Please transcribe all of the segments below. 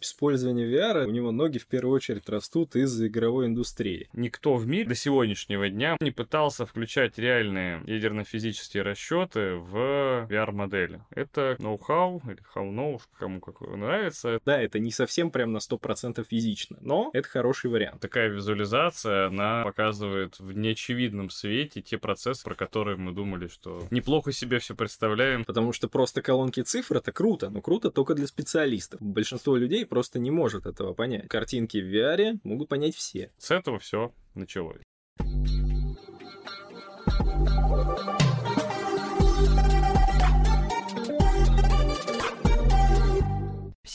Использование VR, у него ноги в первую очередь растут из игровой индустрии. Никто в мире до сегодняшнего дня не пытался включать реальные ядерно-физические расчеты в VR-модели. Это ноу-хау или how-know, кому как нравится. Да, это не совсем прям на 100% физично, но это хороший вариант. Такая визуализация, она показывает в неочевидном свете те процессы, про которые мы думали, что неплохо себе все представляем. Потому что просто колонки цифр это круто, но круто только для специалистов. Большинство людей просто не может этого понять. Картинки в VR могут понять все. С этого все началось.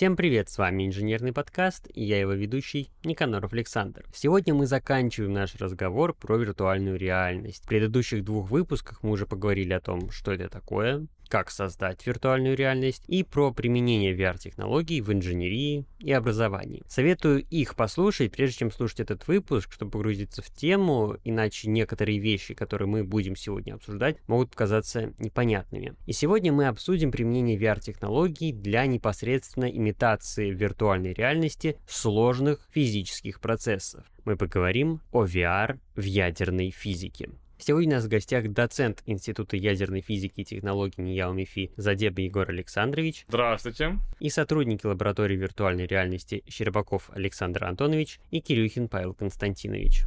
Всем привет, с вами Инженерный подкаст, и я его ведущий Никаноров Александр. Сегодня мы заканчиваем наш разговор про виртуальную реальность. В предыдущих двух выпусках мы уже поговорили о том, что это такое, как создать виртуальную реальность и про применение VR-технологий в инженерии и образовании. Советую их послушать, прежде чем слушать этот выпуск, чтобы погрузиться в тему, иначе некоторые вещи, которые мы будем сегодня обсуждать, могут показаться непонятными. И сегодня мы обсудим применение VR-технологий для непосредственно имитации виртуальной реальности сложных физических процессов. Мы поговорим о VR в ядерной физике. Сегодня у нас в гостях доцент Института ядерной физики и технологий НИЯУ МИФИ Задеба Егор Александрович. Здравствуйте. И сотрудники лаборатории виртуальной реальности Щербаков Александр Антонович и Кирюхин Павел Константинович.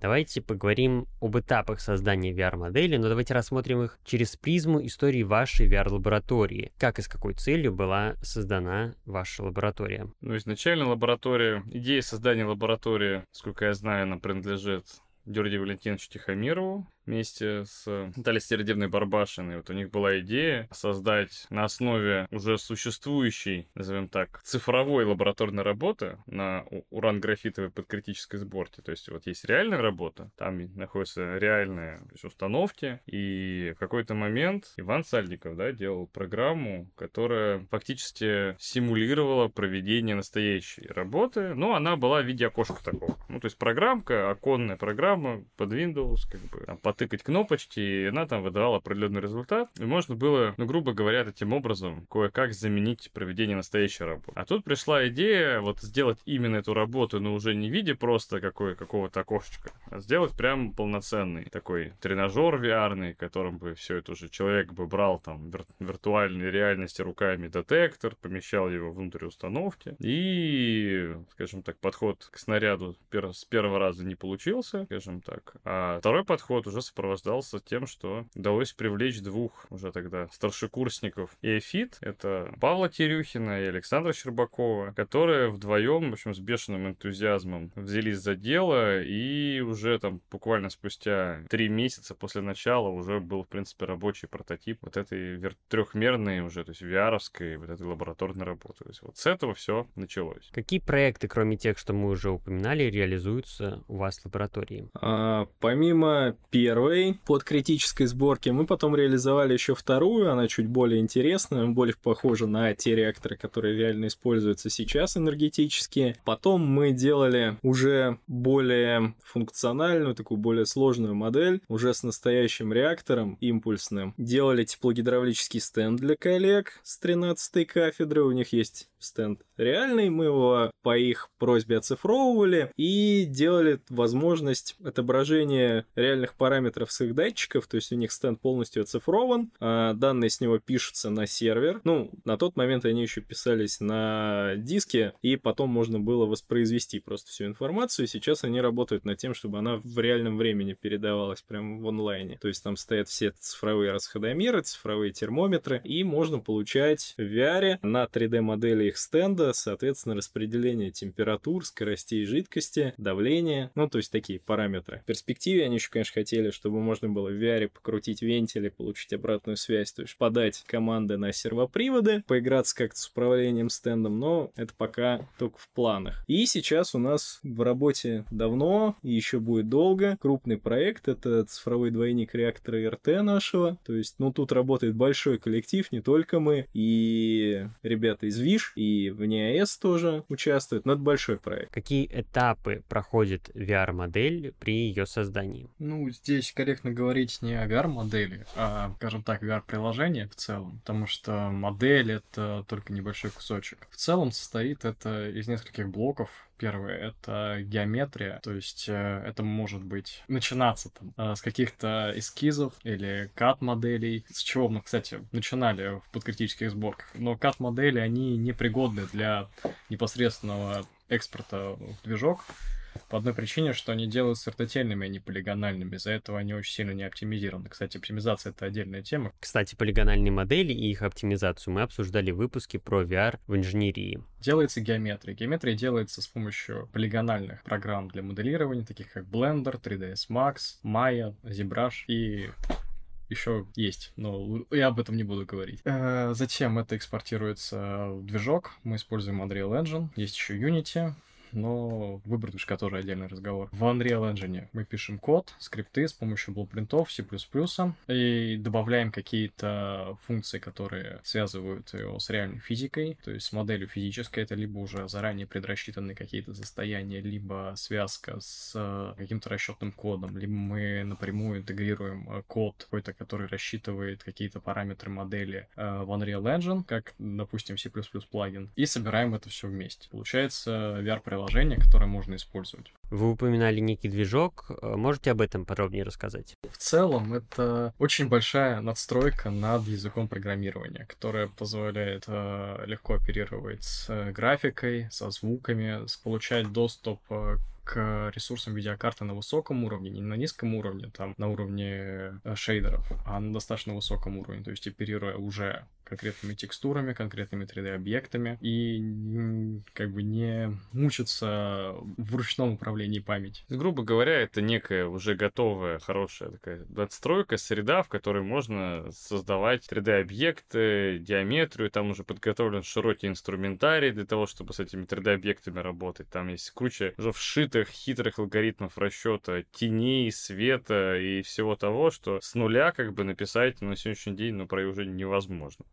Давайте поговорим об этапах создания VR-модели, но давайте рассмотрим их через призму истории вашей VR-лаборатории. Как и с какой целью была создана ваша лаборатория? Ну, изначально лаборатория, идея создания лаборатории, сколько я знаю, она принадлежит Георгию Валентиновичу Тихомирову, вместе с Натальей Середевной Барбашиной. Вот у них была идея создать на основе уже существующей, назовем так, цифровой лабораторной работы на уран-графитовой подкритической сборке. То есть вот есть реальная работа, там находятся реальные есть, установки, и в какой-то момент Иван Сальников да, делал программу, которая фактически симулировала проведение настоящей работы, но она была в виде окошка такого. Ну, то есть программка, оконная программа под Windows, как бы, под потыкать кнопочки, и она там выдавала определенный результат. И можно было, ну, грубо говоря, таким образом кое-как заменить проведение настоящей работы. А тут пришла идея вот сделать именно эту работу, но уже не в виде просто какой, какого-то окошечка, а сделать прям полноценный такой тренажер VR, которым бы все это уже человек бы брал там вир- виртуальной реальности руками детектор, помещал его внутрь установки. И, скажем так, подход к снаряду с первого раза не получился, скажем так. А второй подход уже сопровождался тем, что удалось привлечь двух уже тогда старшекурсников ЭФИТ. Это Павла Терюхина и Александра Щербакова, которые вдвоем, в общем, с бешеным энтузиазмом взялись за дело, и уже там буквально спустя три месяца после начала уже был, в принципе, рабочий прототип вот этой вер- трехмерной уже, то есть VR-овской вот этой лабораторной работы. То есть вот с этого все началось. Какие проекты, кроме тех, что мы уже упоминали, реализуются у вас в лаборатории? А, помимо первого первой под критической сборки. Мы потом реализовали еще вторую, она чуть более интересная, более похожа на те реакторы, которые реально используются сейчас энергетические. Потом мы делали уже более функциональную, такую более сложную модель, уже с настоящим реактором импульсным. Делали теплогидравлический стенд для коллег с 13 кафедры, у них есть стенд реальный, мы его по их просьбе оцифровывали и делали возможность отображения реальных параметров с их датчиков, то есть у них стенд полностью оцифрован, а данные с него пишутся на сервер. Ну, на тот момент они еще писались на диске, и потом можно было воспроизвести просто всю информацию. Сейчас они работают над тем, чтобы она в реальном времени передавалась прямо в онлайне. То есть там стоят все цифровые расходомеры, цифровые термометры, и можно получать в VR на 3D-модели их стенда, соответственно, распределение температур, скоростей жидкости, давления, ну, то есть такие параметры. В перспективе они еще, конечно, хотели, чтобы можно было в VR покрутить вентили, получить обратную связь, то есть подать команды на сервоприводы, поиграться как-то с управлением стендом, но это пока только в планах. И сейчас у нас в работе давно и еще будет долго крупный проект, это цифровой двойник реактора РТ нашего, то есть, ну, тут работает большой коллектив, не только мы, и ребята из ВИШ, и в НИАЭС тоже участвуют, но это большой проект. Какие этапы проходит VR-модель при ее создании? Ну, здесь здесь корректно говорить не о VR-модели, а, скажем так, VR-приложение в целом, потому что модель — это только небольшой кусочек. В целом состоит это из нескольких блоков, Первое — это геометрия, то есть э, это может быть начинаться там э, с каких-то эскизов или кат-моделей, с чего мы, кстати, начинали в подкритических сборках. Но кат-модели, они непригодны для непосредственного экспорта в движок, по одной причине, что они делаются вертотельными, а не полигональными. Из-за этого они очень сильно не оптимизированы. Кстати, оптимизация — это отдельная тема. Кстати, полигональные модели и их оптимизацию мы обсуждали в выпуске про VR в инженерии. Делается геометрия. Геометрия делается с помощью полигональных программ для моделирования, таких как Blender, 3ds Max, Maya, ZBrush и еще есть, но я об этом не буду говорить. Э, затем это экспортируется в движок. Мы используем Unreal Engine. Есть еще Unity но выбор движка тоже отдельный разговор. В Unreal Engine мы пишем код, скрипты с помощью блупринтов C++ и добавляем какие-то функции, которые связывают его с реальной физикой, то есть с моделью физической. Это либо уже заранее предрасчитанные какие-то состояния, либо связка с каким-то расчетным кодом, либо мы напрямую интегрируем э, код какой-то, который рассчитывает какие-то параметры модели э, в Unreal Engine, как, допустим, C++ плагин, и собираем это все вместе. Получается VR-приложение приложение, которое можно использовать. Вы упоминали некий движок. Э, можете об этом подробнее рассказать? В целом, это очень большая надстройка над языком программирования, которая позволяет э, легко оперировать с э, графикой, со звуками, получать доступ э, к ресурсам видеокарты на высоком уровне, не на низком уровне, там, на уровне э, шейдеров, а на достаточно высоком уровне, то есть оперируя уже конкретными текстурами, конкретными 3D-объектами и как бы не мучиться в ручном управлении памяти. Грубо говоря, это некая уже готовая, хорошая такая надстройка, среда, в которой можно создавать 3D-объекты, геометрию, там уже подготовлен широкий инструментарий для того, чтобы с этими 3D-объектами работать. Там есть куча уже вшитых хитрых алгоритмов расчета теней, света и всего того, что с нуля как бы написать на сегодняшний день, ну, про уже невозможно.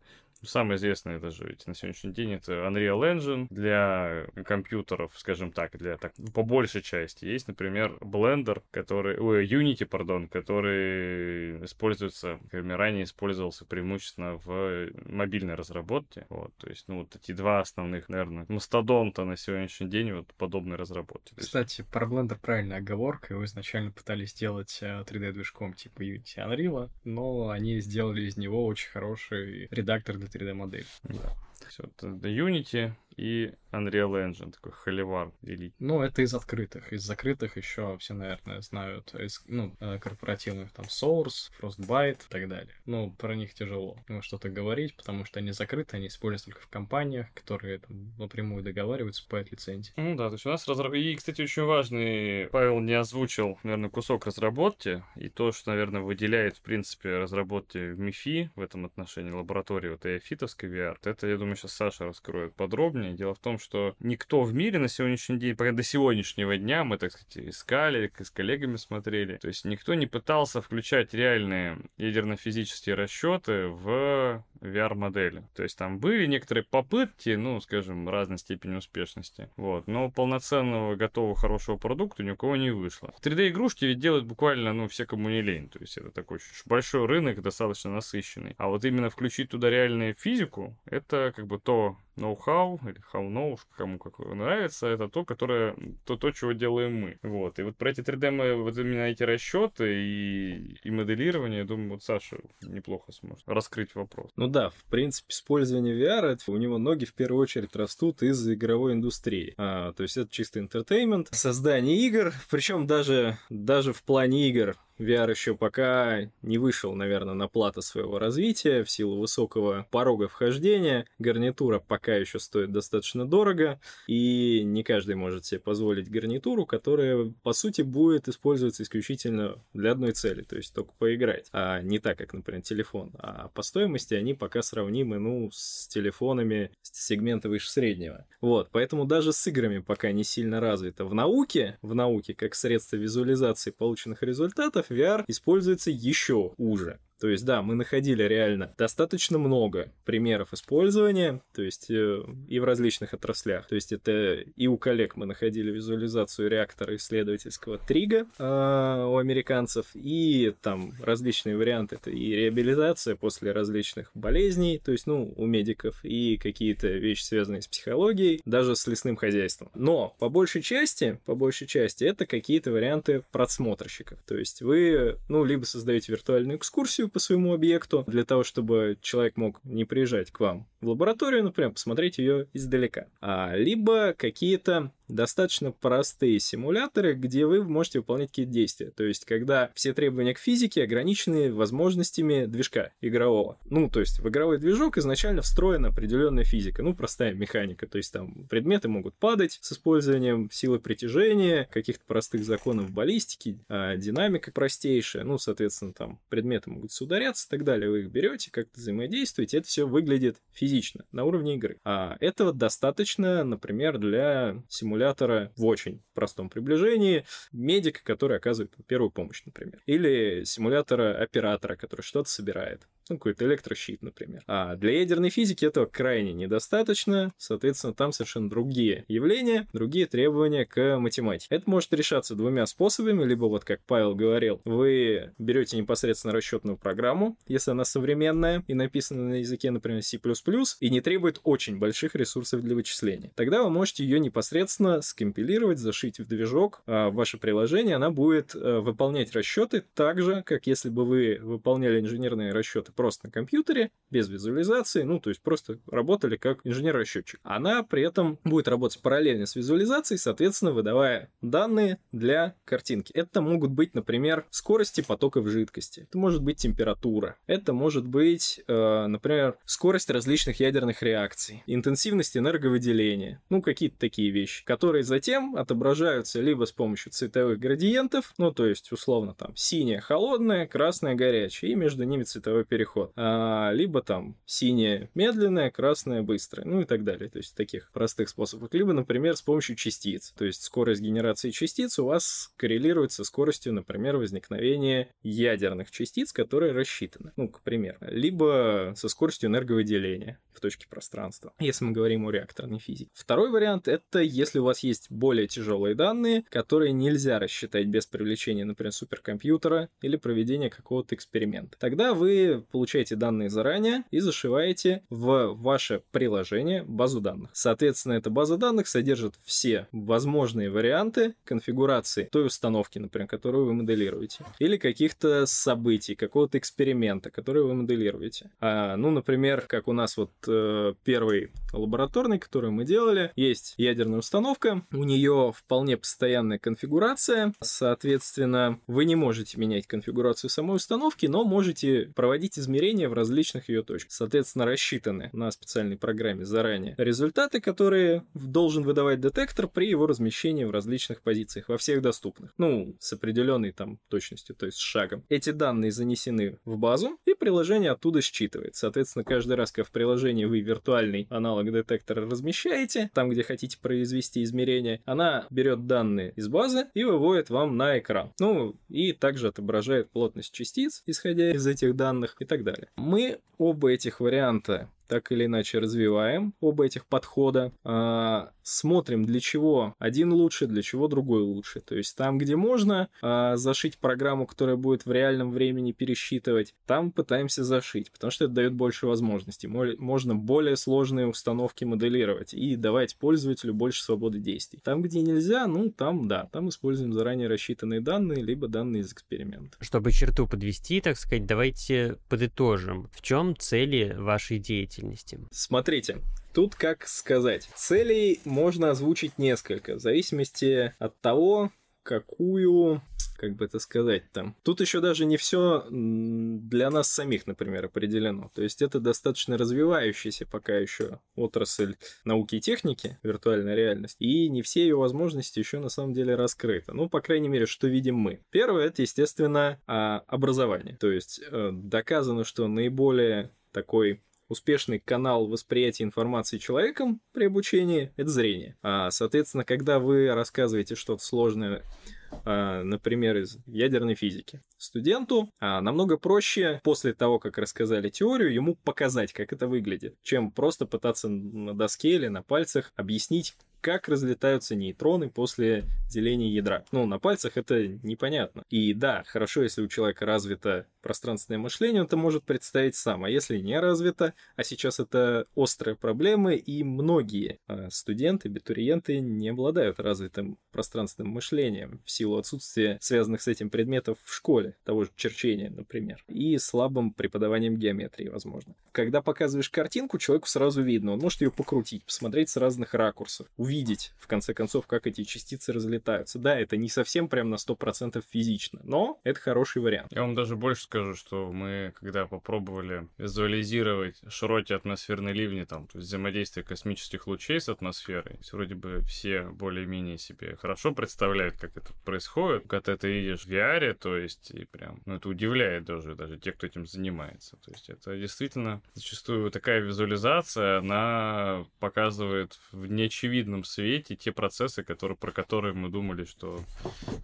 Самое известное даже ведь на сегодняшний день это Unreal Engine для компьютеров, скажем так, для так, по большей части. Есть, например, Blender, который, ой, Unity, пардон, который используется, как ранее использовался преимущественно в мобильной разработке. Вот, то есть, ну, вот эти два основных, наверное, мастодонта на сегодняшний день вот подобной разработки. Кстати, про Blender правильная оговорка. Его изначально пытались сделать 3D-движком э, типа Unity Unreal, но они сделали из него очень хороший редактор для 3D-модель. Да. Все, это Unity и Unreal Engine, такой холивар великий. Ну, это из открытых. Из закрытых еще все, наверное, знают, из, ну, э, корпоративных, там, Source, Frostbite и так далее. Ну, про них тяжело ну, что-то говорить, потому что они закрыты, они используются только в компаниях, которые там, напрямую договариваются по лицензии. Ну да, то есть у нас разраб... И, кстати, очень важный, Павел не озвучил, наверное, кусок разработки, и то, что, наверное, выделяет, в принципе, разработки в МИФИ в этом отношении, лаборатории вот фитовской VR, это, я думаю, сейчас Саша раскроет подробнее. Дело в том, что никто в мире на сегодняшний день, пока до сегодняшнего дня мы, так сказать, искали, с коллегами смотрели, то есть никто не пытался включать реальные ядерно-физические расчеты в VR-модели. То есть там были некоторые попытки, ну, скажем, разной степени успешности, вот, но полноценного готового хорошего продукта ни у кого не вышло. 3D-игрушки ведь делают буквально, ну, все, кому не лень, то есть это такой большой рынок, достаточно насыщенный. А вот именно включить туда реальную физику, это как бы то ноу-хау или how-know, кому как нравится, это то, которое, то, то, чего делаем мы. Вот. И вот про эти 3D, вот именно эти расчеты и, и моделирование, я думаю, вот Саша неплохо сможет раскрыть вопрос. Ну да, в принципе, использование VR, у него ноги в первую очередь растут из игровой индустрии. А, то есть это чисто интертеймент, создание игр, причем даже, даже в плане игр VR еще пока не вышел, наверное, на плата своего развития в силу высокого порога вхождения. Гарнитура пока еще стоит достаточно дорого, и не каждый может себе позволить гарнитуру, которая, по сути, будет использоваться исключительно для одной цели, то есть только поиграть, а не так, как, например, телефон. А по стоимости они пока сравнимы, ну, с телефонами сегмента выше среднего. Вот, поэтому даже с играми пока не сильно развито. В науке, в науке, как средство визуализации полученных результатов, VR используется еще уже. То есть, да, мы находили реально достаточно много примеров использования, то есть э, и в различных отраслях. То есть это и у коллег мы находили визуализацию реактора исследовательского Трига э, у американцев, и там различные варианты. Это и реабилитация после различных болезней, то есть, ну, у медиков, и какие-то вещи, связанные с психологией, даже с лесным хозяйством. Но по большей части, по большей части, это какие-то варианты просмотрщиков. То есть вы, ну, либо создаете виртуальную экскурсию по своему объекту для того, чтобы человек мог не приезжать к вам в лабораторию, например, посмотреть ее издалека. А, либо какие-то достаточно простые симуляторы, где вы можете выполнять какие-то действия. То есть, когда все требования к физике ограничены возможностями движка игрового. Ну, то есть, в игровой движок изначально встроена определенная физика, ну, простая механика. То есть, там предметы могут падать с использованием силы притяжения, каких-то простых законов баллистики, а динамика простейшая. Ну, соответственно, там предметы могут ударяться и так далее. Вы их берете, как-то взаимодействуете. Это все выглядит физично на уровне игры. А этого достаточно, например, для симулятора в очень простом приближении, медика, который оказывает первую помощь, например. Или симулятора оператора, который что-то собирает. Ну, какой-то электрощит, например. А для ядерной физики этого крайне недостаточно, соответственно, там совершенно другие явления, другие требования к математике. Это может решаться двумя способами, либо вот как Павел говорил, вы берете непосредственно расчетную программу, если она современная и написана на языке, например, C++, и не требует очень больших ресурсов для вычисления. Тогда вы можете ее непосредственно скомпилировать, зашить в движок, а ваше приложение она будет э, выполнять расчеты так же, как если бы вы выполняли инженерные расчеты просто на компьютере, без визуализации, ну, то есть просто работали как инженер-расчетчик. Она при этом будет работать параллельно с визуализацией, соответственно, выдавая данные для картинки. Это могут быть, например, скорости потоков жидкости, это может быть температура, это может быть, э, например, скорость различных ядерных реакций, интенсивность энерговыделения, ну, какие-то такие вещи, которые затем отображаются либо с помощью цветовых градиентов, ну, то есть, условно, там, синяя холодная, красная горячая, и между ними цветовой переход переход. А, либо там синяя медленная, красная быстрая, ну и так далее. То есть таких простых способов. Либо, например, с помощью частиц. То есть скорость генерации частиц у вас коррелирует со скоростью, например, возникновения ядерных частиц, которые рассчитаны. Ну, к примеру. Либо со скоростью энерговыделения в точке пространства, если мы говорим о реакторной физике. Второй вариант — это если у вас есть более тяжелые данные, которые нельзя рассчитать без привлечения, например, суперкомпьютера или проведения какого-то эксперимента. Тогда вы получаете данные заранее и зашиваете в ваше приложение базу данных. Соответственно, эта база данных содержит все возможные варианты конфигурации той установки, например, которую вы моделируете, или каких-то событий, какого-то эксперимента, который вы моделируете. А, ну, например, как у нас вот э, первый лабораторный, который мы делали, есть ядерная установка, у нее вполне постоянная конфигурация, соответственно, вы не можете менять конфигурацию самой установки, но можете проводить измерения в различных ее точках. Соответственно, рассчитаны на специальной программе заранее результаты, которые должен выдавать детектор при его размещении в различных позициях, во всех доступных. Ну, с определенной там точностью, то есть с шагом. Эти данные занесены в базу, и приложение оттуда считывает. Соответственно, каждый раз, когда в приложении вы виртуальный аналог детектора размещаете, там, где хотите произвести измерение, она берет данные из базы и выводит вам на экран. Ну, и также отображает плотность частиц, исходя из этих данных и так далее. Мы оба этих варианта так или иначе развиваем оба этих подхода, а, смотрим, для чего один лучше, для чего другой лучше. То есть там, где можно а, зашить программу, которая будет в реальном времени пересчитывать, там пытаемся зашить, потому что это дает больше возможностей. Можно более сложные установки моделировать и давать пользователю больше свободы действий. Там, где нельзя, ну там да, там используем заранее рассчитанные данные, либо данные из эксперимента. Чтобы черту подвести, так сказать, давайте подытожим. В чем цели вашей деятельности? Деятельности? Смотрите, Тут как сказать. Целей можно озвучить несколько, в зависимости от того, какую как бы это сказать там. Тут еще даже не все для нас самих, например, определено. То есть это достаточно развивающаяся пока еще отрасль науки и техники, виртуальная реальность, и не все ее возможности еще на самом деле раскрыты. Ну, по крайней мере, что видим мы. Первое, это, естественно, а, образование. То есть э, доказано, что наиболее такой успешный канал восприятия информации человеком при обучении – это зрение. А, соответственно, когда вы рассказываете что-то сложное а, например, из ядерной физики. Студенту а, намного проще после того, как рассказали теорию, ему показать, как это выглядит, чем просто пытаться на доске или на пальцах объяснить, как разлетаются нейтроны после деления ядра. Ну, на пальцах это непонятно. И да, хорошо, если у человека развито пространственное мышление, он это может представить сам. А если не развито, а сейчас это острая проблема, и многие а, студенты, абитуриенты не обладают развитым пространственным мышлением в силу отсутствия связанных с этим предметов в школе, того же черчения, например, и слабым преподаванием геометрии, возможно. Когда показываешь картинку, человеку сразу видно, он может ее покрутить, посмотреть с разных ракурсов, увидеть, в конце концов, как эти частицы разлетаются. Да, это не совсем прям на 100% физично, но это хороший вариант. Я вам даже больше скажу, что мы, когда попробовали визуализировать широкие атмосферные ливни, там, то есть взаимодействие космических лучей с атмосферой, вроде бы все более-менее себе хорошо представляют, как это происходит. Когда ты видишь в VR, то есть, и прям, ну, это удивляет даже, даже те, кто этим занимается. То есть, это действительно зачастую такая визуализация, она показывает в неочевидном свете те процессы, которые, про которые мы думали, что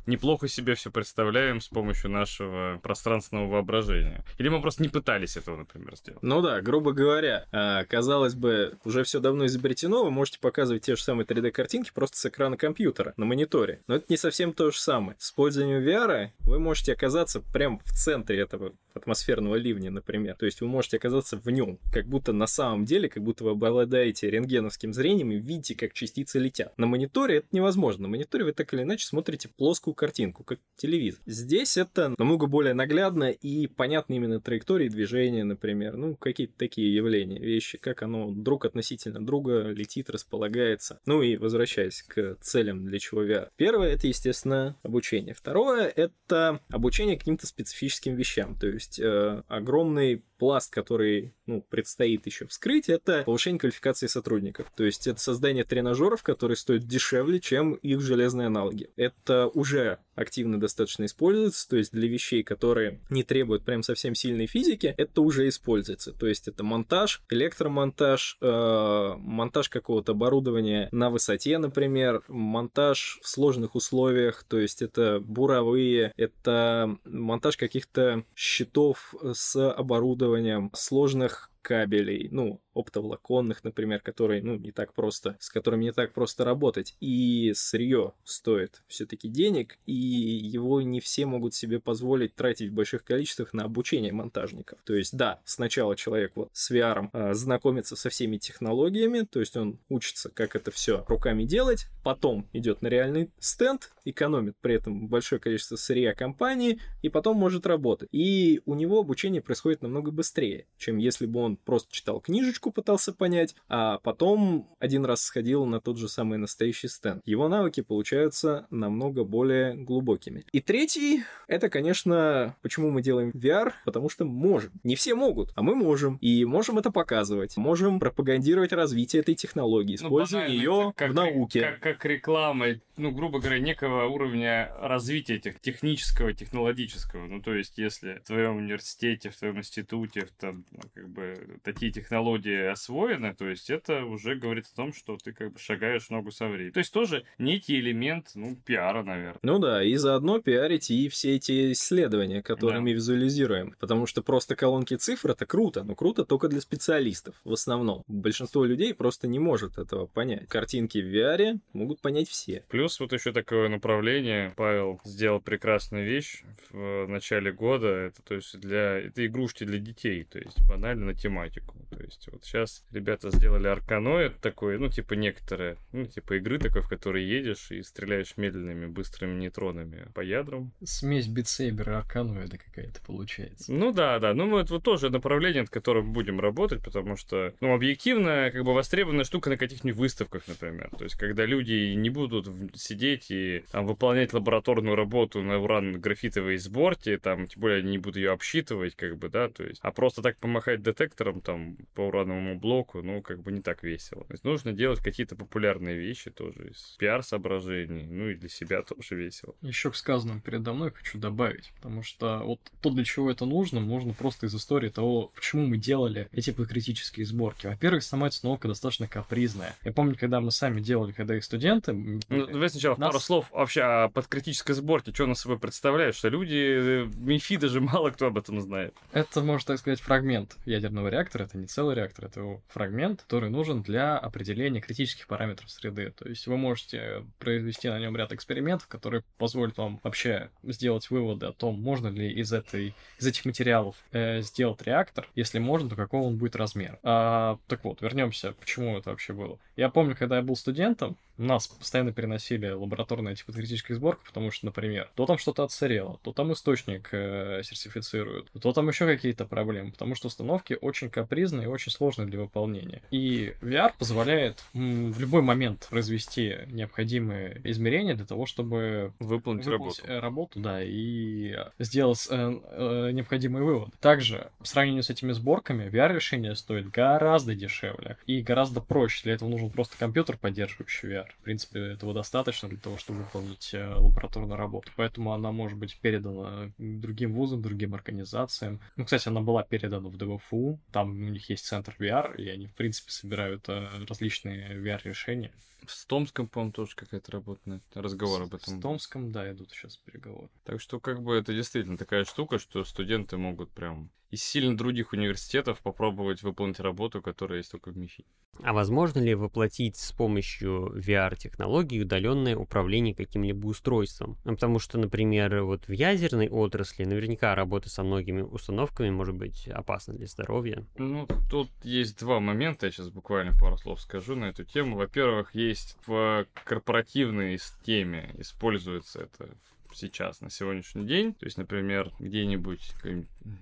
неплохо себе все представляем с помощью нашего пространственного воображения. Или мы просто не пытались этого, например, сделать. Ну да, грубо говоря, а, казалось бы, уже все давно изобретено, вы можете показывать те же самые 3D-картинки просто с экрана компьютера на мониторе. Но это не совсем то же самое. С использованием VR вы можете оказаться прямо в центре этого атмосферного ливня, например. То есть вы можете оказаться в нем, как будто на самом деле, как будто вы обладаете рентгеновским зрением и видите, как частицы летят. На мониторе это невозможно. На мониторе вы так или иначе смотрите плоскую картинку, как телевизор. Здесь это намного более наглядно и понятно именно траектории движения, например. Ну, какие-то такие явления, вещи, как оно друг относительно друга летит, располагается. Ну и возвращаясь к целям, для чего VR. Первое — это, естественно, обучение. Второе — это обучение каким-то специфическим вещам. То есть э, огромный пласт, который ну, предстоит еще вскрыть, это повышение квалификации сотрудников. То есть это создание тренажеров, которые стоят дешевле, чем их железные аналоги. Это уже активно достаточно используется, то есть для вещей, которые не требуют прям совсем сильной физики, это уже используется. То есть это монтаж, электромонтаж, э, монтаж какого-то оборудования на высоте, например, монтаж в сложных условиях, то есть это буровые, это монтаж каких-то щитов с оборудованием, сложных кабелей, ну, оптоволоконных, например, которые, ну, не так просто, с которыми не так просто работать. И сырье стоит все-таки денег, и его не все могут себе позволить тратить в больших количествах на обучение монтажников. То есть, да, сначала человек вот с VR э, знакомится со всеми технологиями, то есть он учится, как это все руками делать, потом идет на реальный стенд, экономит при этом большое количество сырья компании, и потом может работать. И у него обучение происходит намного быстрее, чем если бы он просто читал книжечку, пытался понять, а потом один раз сходил на тот же самый настоящий стенд. Его навыки получаются намного более глубокими. И третий, это, конечно, почему мы делаем VR, потому что можем. Не все могут, а мы можем. И можем это показывать. Можем пропагандировать развитие этой технологии, ну, используя ну, ее в науке. Как, как реклама, ну, грубо говоря, некого уровня развития тех, технического, технологического. Ну, то есть, если в твоем университете, в твоем институте, там, ну, как бы, такие технологии освоены, то есть это уже говорит о том, что ты как бы шагаешь ногу со временем. То есть тоже некий элемент, ну, пиара, наверное. Ну да, и заодно пиарить и все эти исследования, которые да. мы визуализируем. Потому что просто колонки цифр это круто, но круто только для специалистов в основном. Большинство людей просто не может этого понять. Картинки в VR могут понять все. Плюс вот еще такое направление. Павел сделал прекрасную вещь в начале года. Это то есть для это игрушки для детей, то есть банально на тематику. То есть вот сейчас ребята сделали арканоид такой, ну, типа некоторые, ну, типа игры такой, в которой едешь и стреляешь медленными, быстрыми нейтронами по ядрам. Смесь битсейбера и арканоида какая-то получается. Ну да, да. Ну, это вот тоже направление, над которым будем работать, потому что, ну, объективно, как бы востребованная штука на каких-нибудь выставках, например. То есть, когда люди не будут сидеть и там выполнять лабораторную работу на уран-графитовой сборке, там, тем более они не будут ее обсчитывать, как бы, да, то есть, а просто так помахать детектором реактором там по урановому блоку, ну, как бы не так весело. То есть нужно делать какие-то популярные вещи тоже из пиар-соображений, ну и для себя тоже весело. Еще к сказанному передо мной хочу добавить, потому что вот то, для чего это нужно, можно просто из истории того, почему мы делали эти критические сборки. Во-первых, сама установка достаточно капризная. Я помню, когда мы сами делали, когда их студенты... Ну, давай сначала нас... пару слов вообще о подкритической сборке, что она собой представляет, что люди, э, МИФИ даже мало кто об этом знает. Это, можно так сказать, фрагмент ядерного реактора, это не целый реактор, это его фрагмент, который нужен для определения критических параметров среды. То есть вы можете произвести на нем ряд экспериментов, которые позволят вам вообще сделать выводы о том, можно ли из, этой, из этих материалов э, сделать реактор, если можно, то какого он будет размер. А, так вот, вернемся, почему это вообще было. Я помню, когда я был студентом, нас постоянно переносили лабораторные типотехнические сборки, потому что, например, то там что-то отсырело, то там источник э, сертифицируют, то там еще какие-то проблемы, потому что установки очень капризные и очень сложные для выполнения. И VR позволяет в любой момент произвести необходимые измерения для того, чтобы выполнить, выполнить работу. работу, да, и сделать э, э, необходимые выводы. Также, в сравнении с этими сборками, VR-решение стоит гораздо дешевле и гораздо проще. Для этого нужен просто компьютер, поддерживающий VR. В принципе, этого достаточно для того, чтобы выполнить э, лабораторную работу. Поэтому она может быть передана другим вузам, другим организациям. Ну, кстати, она была передана в ДВФУ. Там у них есть центр VR, и они, в принципе, собирают э, различные VR-решения. В Томском, по-моему, тоже какая-то работа, разговор об этом. В Томском, да, идут сейчас переговоры. Так что, как бы, это действительно такая штука, что студенты могут прям из сильно других университетов попробовать выполнить работу, которая есть только в МИФИ. А возможно ли воплотить с помощью VR-технологий удаленное управление каким-либо устройством? Ну, потому что, например, вот в ядерной отрасли наверняка работа со многими установками может быть опасна для здоровья. Ну, тут есть два момента, я сейчас буквально пару слов скажу на эту тему. Во-первых, есть в корпоративной теме используется это сейчас, на сегодняшний день. То есть, например, где-нибудь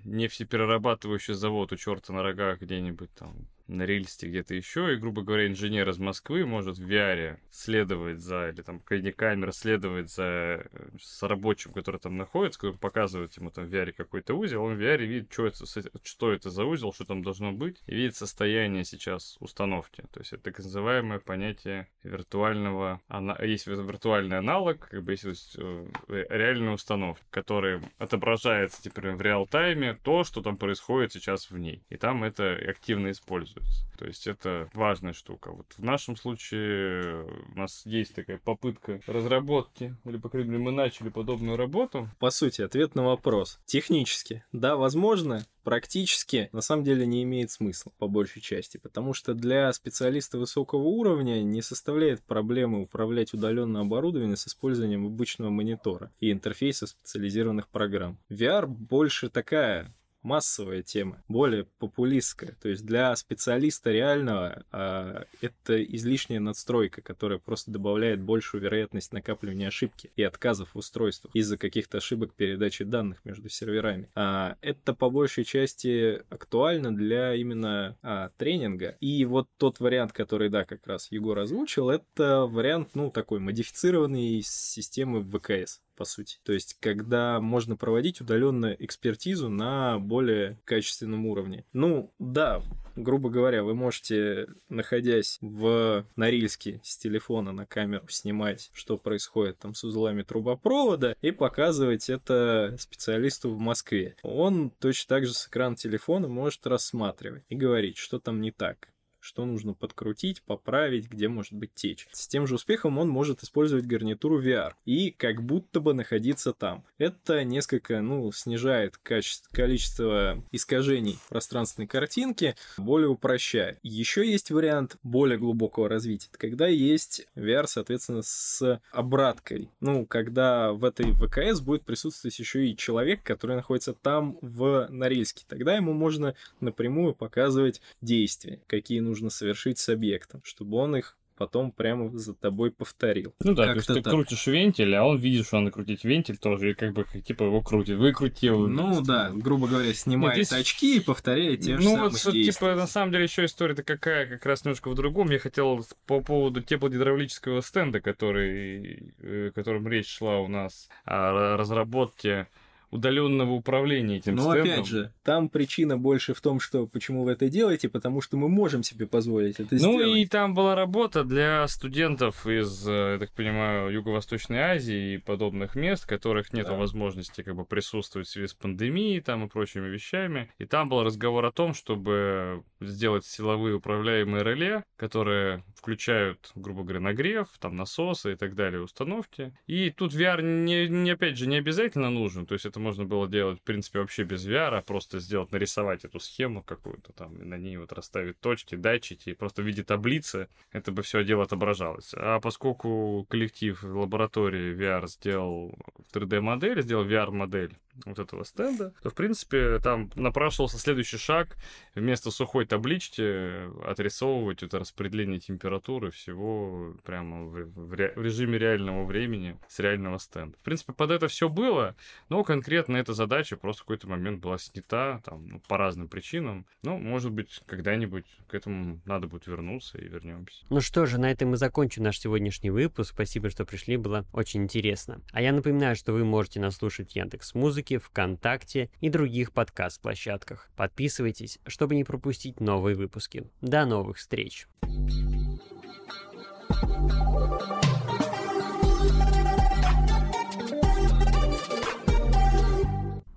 нефтеперерабатывающий завод у черта на рогах где-нибудь там на рельсе где-то еще, и, грубо говоря, инженер из Москвы может в VR следовать за, или там камера следовать за э, с рабочим, который там находится, который показывает ему там в VR какой-то узел, он в VR видит, что это, что это за узел, что там должно быть, и видит состояние сейчас установки. То есть это так называемое понятие виртуального, есть виртуальный аналог, как бы есть э, реальная установка, которая отображается теперь в реал-тайме то, что там происходит сейчас в ней. И там это активно используется используется. То есть это важная штука. Вот в нашем случае у нас есть такая попытка разработки, или, по крайней мере, мы начали подобную работу. По сути, ответ на вопрос. Технически, да, возможно, практически на самом деле не имеет смысла по большей части, потому что для специалиста высокого уровня не составляет проблемы управлять удаленное оборудование с использованием обычного монитора и интерфейса специализированных программ. VR больше такая массовая тема, более популистская. То есть для специалиста реального э, это излишняя надстройка, которая просто добавляет большую вероятность накапливания ошибки и отказов в устройствах из-за каких-то ошибок передачи данных между серверами. А это по большей части актуально для именно а, тренинга. И вот тот вариант, который, да, как раз Егор озвучил, это вариант, ну, такой модифицированный системы ВКС по сути. То есть, когда можно проводить удаленную экспертизу на более качественном уровне. Ну, да, грубо говоря, вы можете, находясь в Норильске с телефона на камеру, снимать, что происходит там с узлами трубопровода, и показывать это специалисту в Москве. Он точно так же с экрана телефона может рассматривать и говорить, что там не так что нужно подкрутить, поправить, где может быть течь. С тем же успехом он может использовать гарнитуру VR и как будто бы находиться там. Это несколько, ну, снижает качество, количество искажений пространственной картинки, более упрощая. Еще есть вариант более глубокого развития, когда есть VR, соответственно, с обраткой. Ну, когда в этой ВКС будет присутствовать еще и человек, который находится там в Норильске. Тогда ему можно напрямую показывать действия, какие нужно совершить с объектом, чтобы он их потом прямо за тобой повторил. Ну да, как то есть ты так. крутишь вентиль, а он видит, что надо крутить вентиль тоже, и как бы типа его крутит, выкрутил. Ну да, грубо говоря, снимает Нет, здесь... очки и повторяет те же ну, самые вот, действия. типа, на самом деле, еще история-то какая, как раз немножко в другом. Я хотел по поводу теплогидравлического стенда, который, о э, котором речь шла у нас, о разработке удаленного управления этим Но стендом. опять же, там причина больше в том, что почему вы это делаете, потому что мы можем себе позволить это Ну сделать. и там была работа для студентов из, э, я так понимаю, Юго-Восточной Азии и подобных мест, которых нет Да. возможности как бы присутствовать в связи с пандемией там и прочими вещами. И там был разговор о том, чтобы сделать силовые управляемые реле, которые включают, грубо говоря, нагрев, там насосы и так далее, установки. И тут VR, не, не, опять же, не обязательно нужен, то есть это можно было делать, в принципе, вообще без VR, а просто сделать, нарисовать эту схему какую-то там, и на ней вот расставить точки, датчики, и просто в виде таблицы это бы все дело отображалось. А поскольку коллектив лаборатории VR сделал 3D-модель, сделал VR-модель вот этого стенда, то, в принципе, там напрашивался следующий шаг. Вместо сухой таблички отрисовывать это распределение температуры всего прямо в, в ре- в режиме реального времени с реального стенда. В принципе, под это все было, но конкретно эта задача просто в какой-то момент была снята, там, ну, по разным причинам. Ну, может быть, когда-нибудь к этому надо будет вернуться и вернемся. Ну что же, на этом мы закончим наш сегодняшний выпуск. Спасибо, что пришли, было очень интересно. А я напоминаю, что вы можете нас слушать в Яндекс Музыке, ВКонтакте и других подкаст-площадках. Подписывайтесь, чтобы не пропустить новые выпуски. До новых встреч!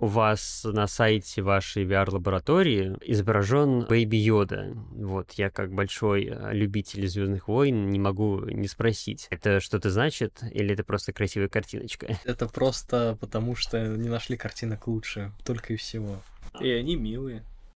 У вас на сайте вашей VR-лаборатории изображен Бэйби Йода. Вот, я как большой э, любитель Звездных войн не могу не спросить, это что-то значит или это просто красивая картиночка? Это просто потому, что не нашли картинок лучше, только и всего. И они милые.